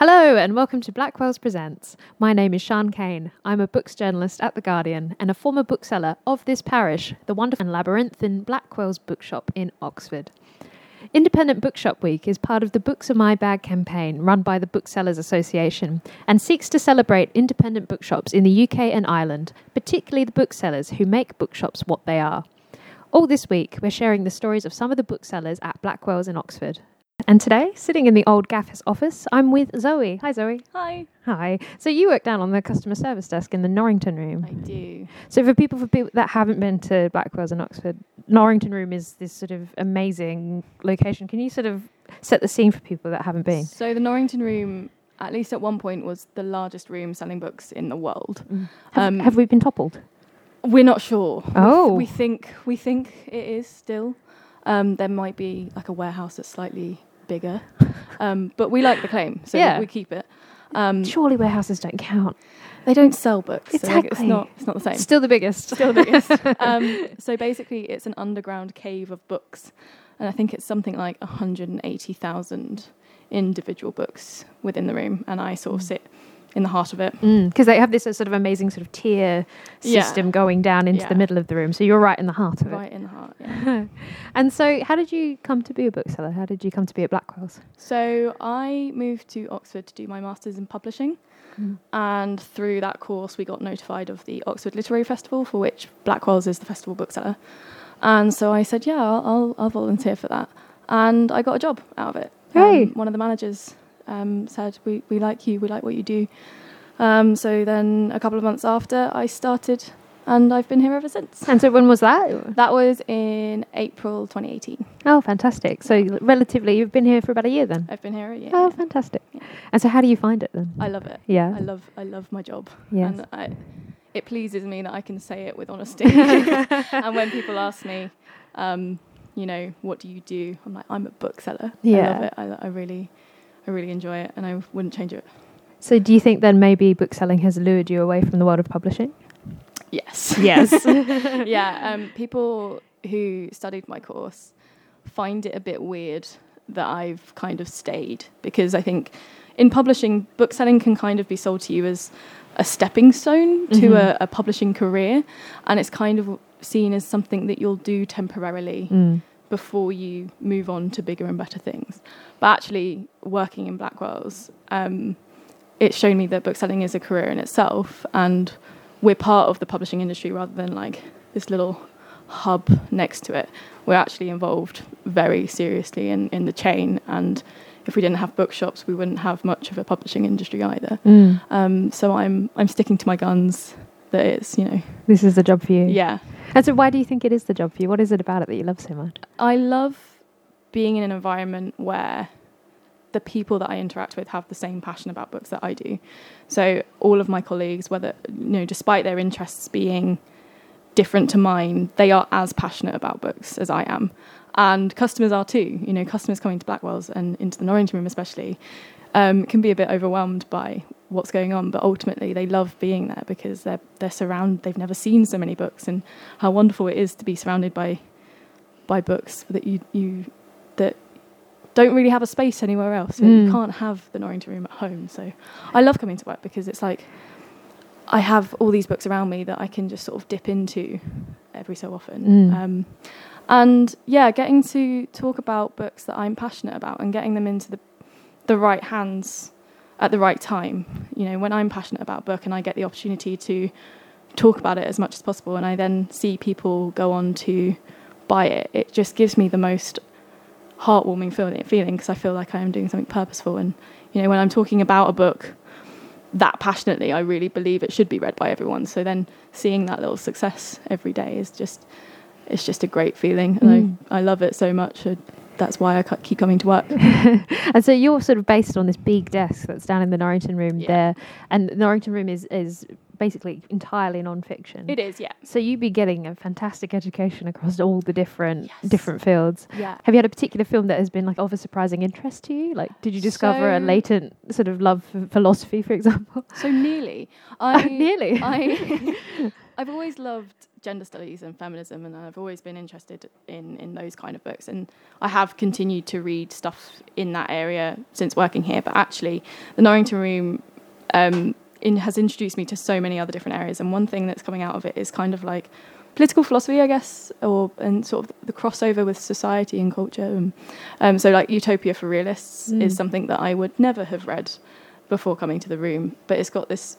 Hello and welcome to Blackwell's Presents. My name is Sian Cain. I'm a books journalist at The Guardian and a former bookseller of this parish, the wonderful labyrinthine Blackwell's Bookshop in Oxford. Independent Bookshop Week is part of the Books Are My Bag campaign run by the Booksellers Association and seeks to celebrate independent bookshops in the UK and Ireland, particularly the booksellers who make bookshops what they are. All this week, we're sharing the stories of some of the booksellers at Blackwell's in Oxford. And today, sitting in the old Gaffis office, I'm with Zoe. Hi, Zoe. Hi. Hi. So you work down on the customer service desk in the Norrington room. I do. So for people for people that haven't been to Blackwell's in Oxford, Norrington room is this sort of amazing location. Can you sort of set the scene for people that haven't been? So the Norrington room, at least at one point, was the largest room selling books in the world. Have, Um, have we been toppled? We're not sure. We- Oh. We, think we think it is still. Um, there might be like a warehouse that's slightly bigger, um, but we like the claim, so Yeah. we keep it. Um, Surely warehouses don't count. they don't sell books, so it's Exactly. not. It's not the same. Still the biggest. Still the biggest. um, so basically, it's an underground cave of books, and I think it's something like 180,000 individual books within the room, and I sort of sit in the heart of it. Because they have this uh, sort of amazing sort of tier Yeah. system going down into the middle of the room. So you're right in the heart of it. Right in the heart. Yeah. And so, how did you come to be a bookseller? How did you come to be at Blackwell's? so I moved to Oxford to do my masters in publishing, Mm. and through that course, we got notified of the Oxford Literary Festival, for which Blackwell's is the festival bookseller. And so I said, yeah, I'll, I'll, I'll volunteer for that, and I got a job out of it. Hey. Um, one of the managers um, said, we, we like you, we like what you do. Um, so then a couple of months after, I started, and I've been here ever since. And so, when was that? That was in April 2018. Oh, fantastic. So, relatively, you've been here for about a year then? I've been here a year. Oh, fantastic. Yeah. And so, how do you find it then? I love it. yeah. I love I love my job. Yes. And I, it pleases me that I can say it with honesty. and when people ask me, um, you know, what do you do? I'm like, I'm a bookseller. Yeah. I love it. I, I really, I really enjoy it, and I wouldn't change it. So, do you think then maybe bookselling has lured you away from the world of publishing? Yes. Yes. yeah. Um, people who studied my course find it a bit weird that I've kind of stayed because I think in publishing, bookselling can kind of be sold to you as a stepping stone to Mhm. a, a publishing career, and it's kind of seen as something that you'll do temporarily Mm. Before you move on to bigger and better things. But actually, working in Blackwell's, um, it's shown me that bookselling is a career in itself, and we're part of the publishing industry rather than like this little hub next to it. We're actually involved very seriously in, in the chain, and if we didn't have bookshops, we wouldn't have much of a publishing industry either. Mm. Um, so I'm I'm sticking to my guns. That it's you know This is the job for you. yeah And so, why do you think it is the job for you? What is it about it that you love so much? I love being in an environment where the people that I interact with have the same passion about books that I do. So all of my colleagues, whether you know, despite their interests being different to mine, they are as passionate about books as I am. And customers are too. You know, customers coming to Blackwell's and into the Norrington room especially um, can be a bit overwhelmed by what's going on, but ultimately they love being there because they're they're surrounded. They've never seen so many books, and how wonderful it is to be surrounded by by books that you you that don't really have a space anywhere else. You Mm. can't have the Norrington room at home. So I love coming to work because it's like I have all these books around me that I can just sort of dip into every so often. Mm. Um, and yeah, getting to talk about books that I'm passionate about and getting them into the the right hands at the right time. You know, when I'm passionate about a book and I get the opportunity to talk about it as much as possible, and I then see people go on to buy it, it just gives me the most heartwarming feeling feeling because I feel like I am doing something purposeful. And you know, when I'm talking about a book that passionately, I really believe it should be read by everyone. So then seeing that little success every day is just it's just a great feeling, and Mm. I I love it so much. Uh, That's why I keep coming to work. and so you're sort of based on this big desk that's down in the Norrington room Yeah. there, and the Norrington room is is basically entirely non-fiction. It is, yeah. So you'd be getting a fantastic education across all the different Yes. different fields. Yeah. Have you had a particular film that has been like of a surprising interest to you? Like, did you discover a latent sort of love for philosophy, for example? So nearly. Oh, I Nearly. I I've always loved gender studies and feminism and I've always been interested in in those kind of books. And I have continued to read stuff in that area since working here but actually the Norrington Room um, in, has introduced me to so many other different areas. And one thing that's coming out of it is kind of like political philosophy I guess or and sort of the crossover with society and culture. And, um, so like Utopia for Realists Mm. is something that I would never have read before coming to the room but it's got this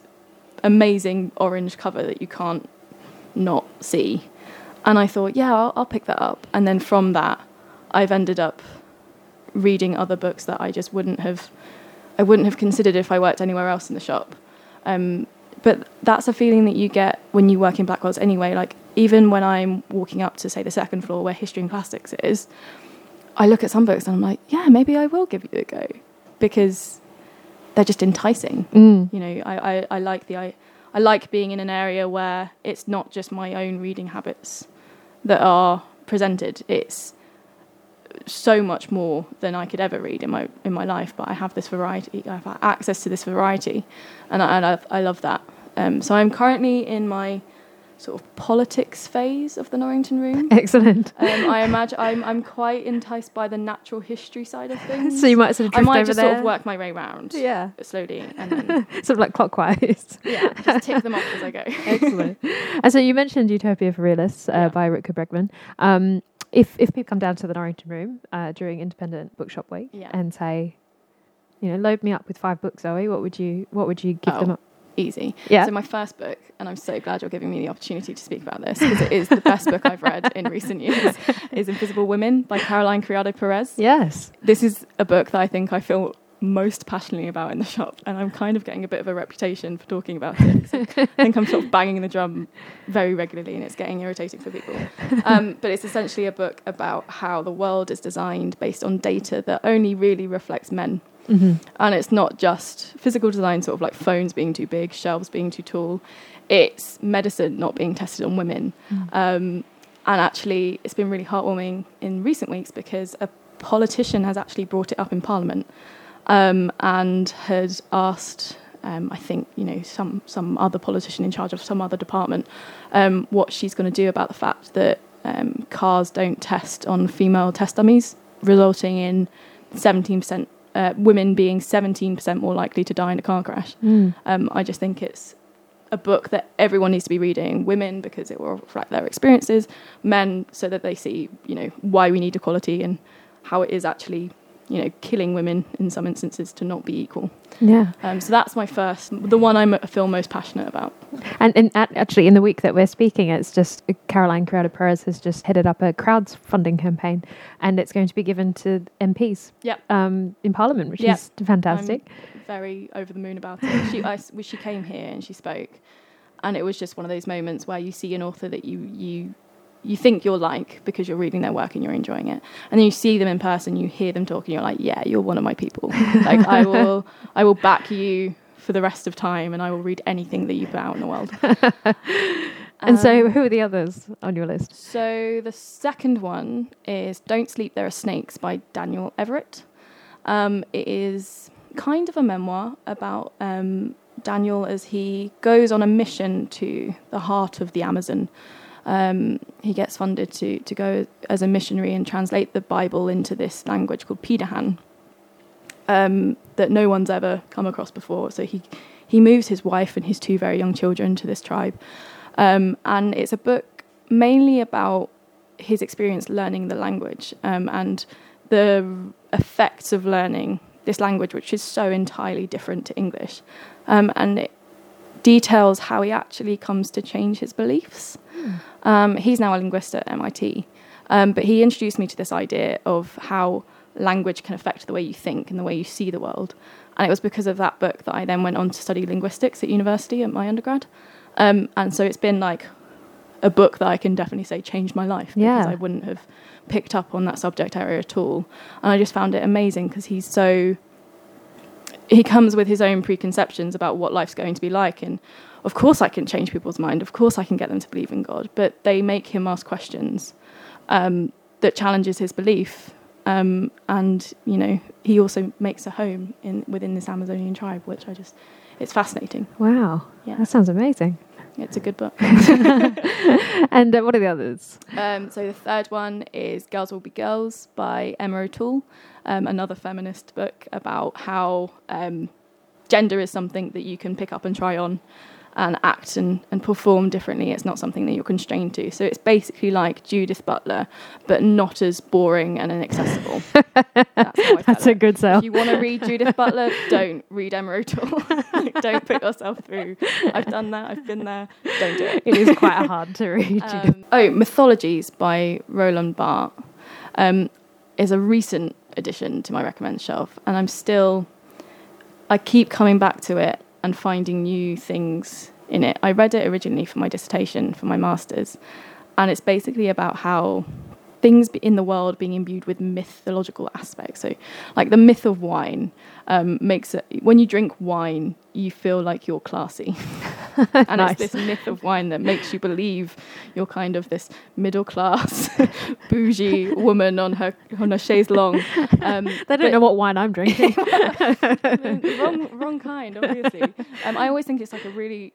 amazing orange cover that you can't not see. And I thought, yeah, I'll, I'll pick that up. And then from that, I've ended up reading other books that I just wouldn't have, I wouldn't have considered if I worked anywhere else in the shop. Um, but that's a feeling that you get when you work in Blackwell's anyway. Like even when I'm walking up to say the second floor where history and classics is, I look at some books and I'm like, yeah, maybe I will give you a go because they're just enticing Mm. you know I, I, I like the I, I like being in an area where it's not just my own reading habits that are presented. It's so much more than I could ever read in my in my life but I have this variety I have access to this variety and I, and I, I love that. Um, so I'm currently in my sort of politics phase of the Norrington Room Excellent. um, I imagine I'm, I'm quite enticed by the natural history side of things So you might sort of I might over just there. sort of work my way round Yeah, slowly and then sort of like clockwise. yeah, just tick them off as I go. Excellent. and so you mentioned Utopia for Realists uh, Yeah. by Rutger Bregman. Um, if if people come down to the Norrington Room uh, during Independent Bookshop Week Yeah. and say, you know, load me up with five books, Zoe, what would you what would you give them Oh. up? Easy. Yeah. So my first book, and I'm so glad you're giving me the opportunity to speak about this because it is the best book I've read in recent years. Is Invisible Women by Caroline Criado Perez. yes. This is a book that I think I feel most passionately about in the shop, and I'm kind of getting a bit of a reputation for talking about it. I think I'm sort of banging the drum very regularly, and it's getting irritating for people. Um, but it's essentially a book about how the world is designed based on data that only really reflects men. Hmm And it's not just physical design, sort of like phones being too big, shelves being too tall. It's medicine not being tested on women. Um, and actually, it's been really heartwarming in recent weeks because a politician has actually brought it up in Parliament um, and had asked, um, I think, you know, some, some other politician in charge of some other department, um, what she's going to do about the fact that um, cars don't test on female test dummies, resulting in 17% uh, women being 17% more likely to die in a car crash. Mm. Um, I just think it's a book that everyone needs to be reading. Women because it will reflect their experiences. Men so that they see, you know, why we need equality and how it is actually, you know, killing women in some instances to not be equal. Yeah. Um, so that's my first, the one I feel most passionate about. And, and at, actually, in the week that we're speaking, it's just uh, Caroline Criado Perez has just headed up a crowdfunding campaign, and it's going to be given to MPs Yep. um, in Parliament, which Yep. is fantastic. very over the moon about it. She, I, she came here and she spoke, and it was just one of those moments where you see an author that you you you think you're like because you're reading their work and you're enjoying it, and then you see them in person, you hear them talking, you're like, yeah, you're one of my people. like I will I will back you for the rest of time, and I will read anything that you put out in the world. and so, Um, who are the others on your list? so the second one is Don't Sleep, There Are Snakes by Daniel Everett. Um, it is kind of a memoir about um, Daniel as he goes on a mission to the heart of the Amazon. Um, he gets funded to, to go as a missionary and translate the Bible into this language called Pirahã um, that no one's ever come across before. So he, he moves his wife and his two very young children to this tribe. Um, and it's a book mainly about his experience learning the language um, and the effects of learning this language, which is so entirely different to English. Um, and it details how he actually comes to change his beliefs. Um, he's now a linguist at MIT, um, but he introduced me to this idea of how language can affect the way you think and the way you see the world. And it was because of that book that I then went on to study linguistics at university at my undergrad. Um, and so it's been like a book that I can definitely say changed my life because Yeah. I wouldn't have picked up on that subject area at all. And I just found it amazing because he's so he comes with his own preconceptions about what life's going to be like and of course I can change people's mind of course I can get them to believe in God but they make him ask questions um, that challenges his belief um, and you know he also makes a home in within this Amazonian tribe which I just it's fascinating Wow. Yeah. That sounds amazing. it's a good book and uh, what are the others? Um, so the third one is Girls Will Be Girls by Emer O'Toole, um, another feminist book about how um, gender is something that you can pick up and try on and act and, and perform differently. It's not something that you're constrained to. So it's basically like Judith Butler, but not as boring and inaccessible. That's, That's a good sell. If you want to read Judith Butler, don't read Emer O'Toole. Don't put yourself through. I've done that. I've been there. Don't do it. It is quite hard to read. Um, oh, Mythologies by Roland Barthes um, is a recent addition to my recommend shelf, and I'm still, I keep coming back to it and finding new things in it. I read it originally for my dissertation, for my master's, and it's basically about how things in the world being imbued with mythological aspects. So, like the myth of wine um, makes it, when you drink wine, you feel like you're classy. and Nice. it's this myth of wine that makes you believe you're kind of this middle class, bougie woman on her on a chaise longue. Um, they don't know what wine I'm drinking. wrong, wrong kind, obviously. Um, I always think it's like a really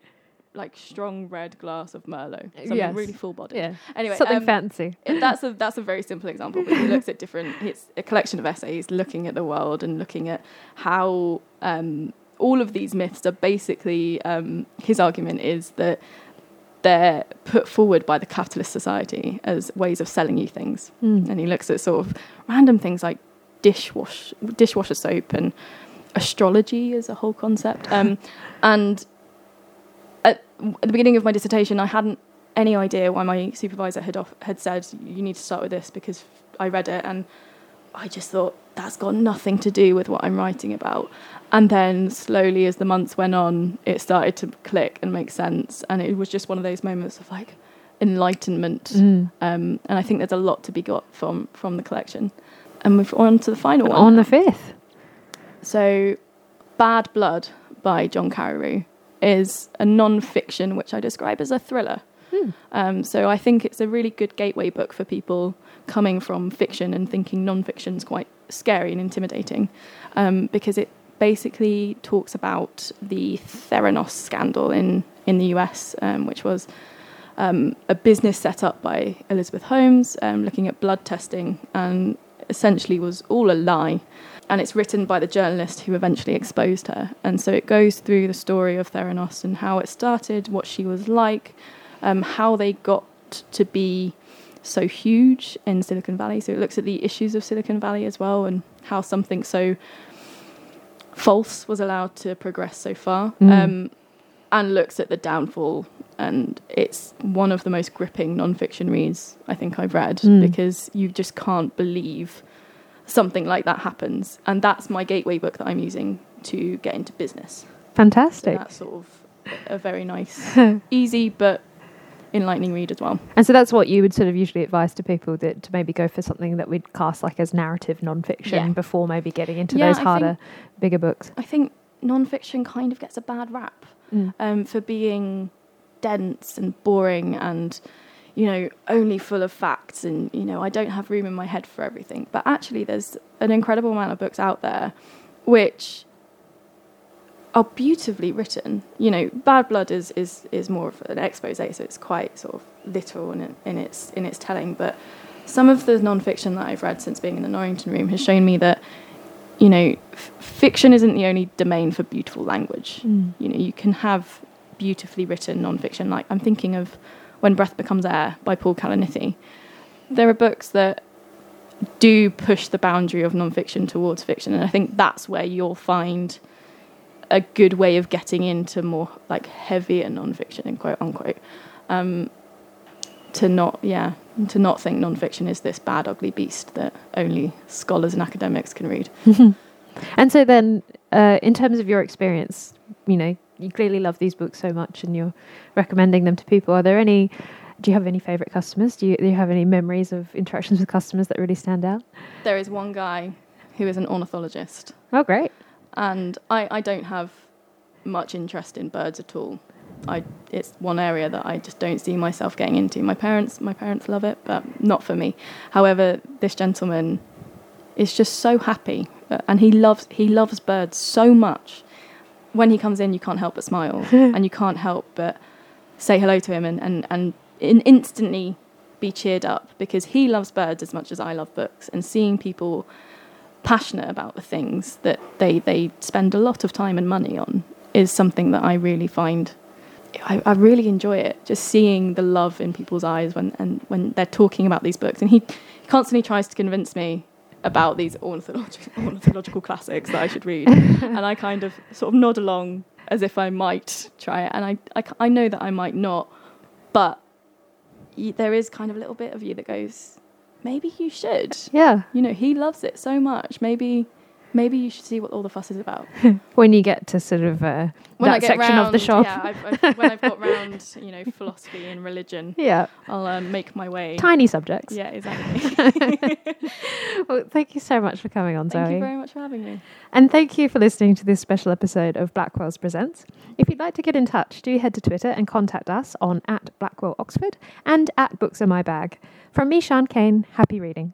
like strong red glass of Merlot, something Yes. really full body. yeah. Anyway, Something um, fancy. it- that's a that's a very simple example, but he looks at different. It's a collection of essays looking at the world and looking at how um, all of these myths are basically. Um, his argument is that they're put forward by the capitalist society as ways of selling you things, Mm. and he looks at sort of random things like dishwash dishwasher soap and astrology as a whole concept. Um, and at, at the beginning of my dissertation, I hadn't any idea why my supervisor had off, had said you need to start with this because I read it and I just thought that's got nothing to do with what I'm writing about. And then slowly, as the months went on, it started to click and make sense, and it was just one of those moments of like enlightenment. Mm. Um, and I think there's a lot to be got from from the collection. And we've on to the final one. On the fifth. So, Bad Blood by John Carreyrou is a non-fiction which I describe as a thriller. Hmm. Um, so I think it's a really good gateway book for people coming from fiction and thinking non-fiction's quite scary and intimidating, um, because it basically talks about the Theranos scandal in in the US, um, which was um, a business set up by Elizabeth Holmes, um, looking at blood testing, and essentially was all a lie. And it's written by the journalist who eventually exposed her. And so it goes through the story of Theranos and how it started, what she was like, um, how they got to be so huge in Silicon Valley. So it looks at the issues of Silicon Valley as well and how something so false was allowed to progress so far. Mm. Um, and looks at the downfall. And it's one of the most gripping non-fiction reads I think I've read Mm. because you just can't believe something like that happens. And that's my gateway book that I'm using to get into business. So Fantastic. that's sort of a very nice, easy but enlightening read as well. And so that's what you would sort of usually advise to people that to maybe go for something that we'd class like as narrative non-fiction Yeah. before maybe getting into Yeah, those harder, bigger books. I think non-fiction kind of gets a bad rap Mm. um, for being dense and boring and you know only full of facts and you know I don't have room in my head for everything. But actually, there's an incredible amount of books out there which are beautifully written. You know, Bad Blood is is is more of an expose, so it's quite sort of literal in, in its in its telling. But some of the non-fiction that I've read since being in the Norrington Room has shown me that you know f- fiction isn't the only domain for beautiful language. Mm. You know, you can have beautifully written non-fiction. Like I'm thinking of When Breath Becomes Air by Paul Kalanithi. There are books that do push the boundary of non-fiction towards fiction, and I think that's where you'll find a good way of getting into more like heavier non-fiction, in quote unquote. Um, to not, yeah, to not think non-fiction is this bad, ugly beast that only scholars and academics can read. And so then, uh, in terms of your experience, you know, you clearly love these books so much, and you're recommending them to people. Are there any? Do you have any favorite customers? Do you, do you have any memories of interactions with customers that really stand out? There is one guy who is an ornithologist, Oh, great! And I, I don't have much interest in birds at all. I it's one area that I just don't see myself getting into. My parents my parents love it, but not for me. However, this gentleman is just so happy, uh, and he loves he loves birds so much. When he comes in, you can't help but smile, and you can't help but say hello to him, and and and in instantly be cheered up because he loves birds as much as I love books, and seeing people passionate about the things that they they spend a lot of time and money on is something that I really find I, I, really enjoy it. Just seeing the love in people's eyes when and when they're talking about these books, and he constantly tries to convince me about these ornithological, ornithological classics that I should read, and I kind of sort of nod along as if I might try it, and I I, I know that I might not, but there is kind of a little bit of you that goes, maybe you should. Yeah. You know, he loves it so much. Maybe maybe you should see what all the fuss is about. when you get to sort of uh, when that section round, of the shop. Yeah, I've, I've, when I've got round, you know, philosophy and religion. Yeah, I'll um, make my way. Tiny subjects. Yeah, exactly. well, thank you so much for coming on, thank Zoe. Thank you very much for having me. And thank you for listening to this special episode of Blackwell's Presents. If you'd like to get in touch, do head to Twitter and contact us on at Blackwell Oxford and at Books in My Bag. From me, Sian Cain, happy reading.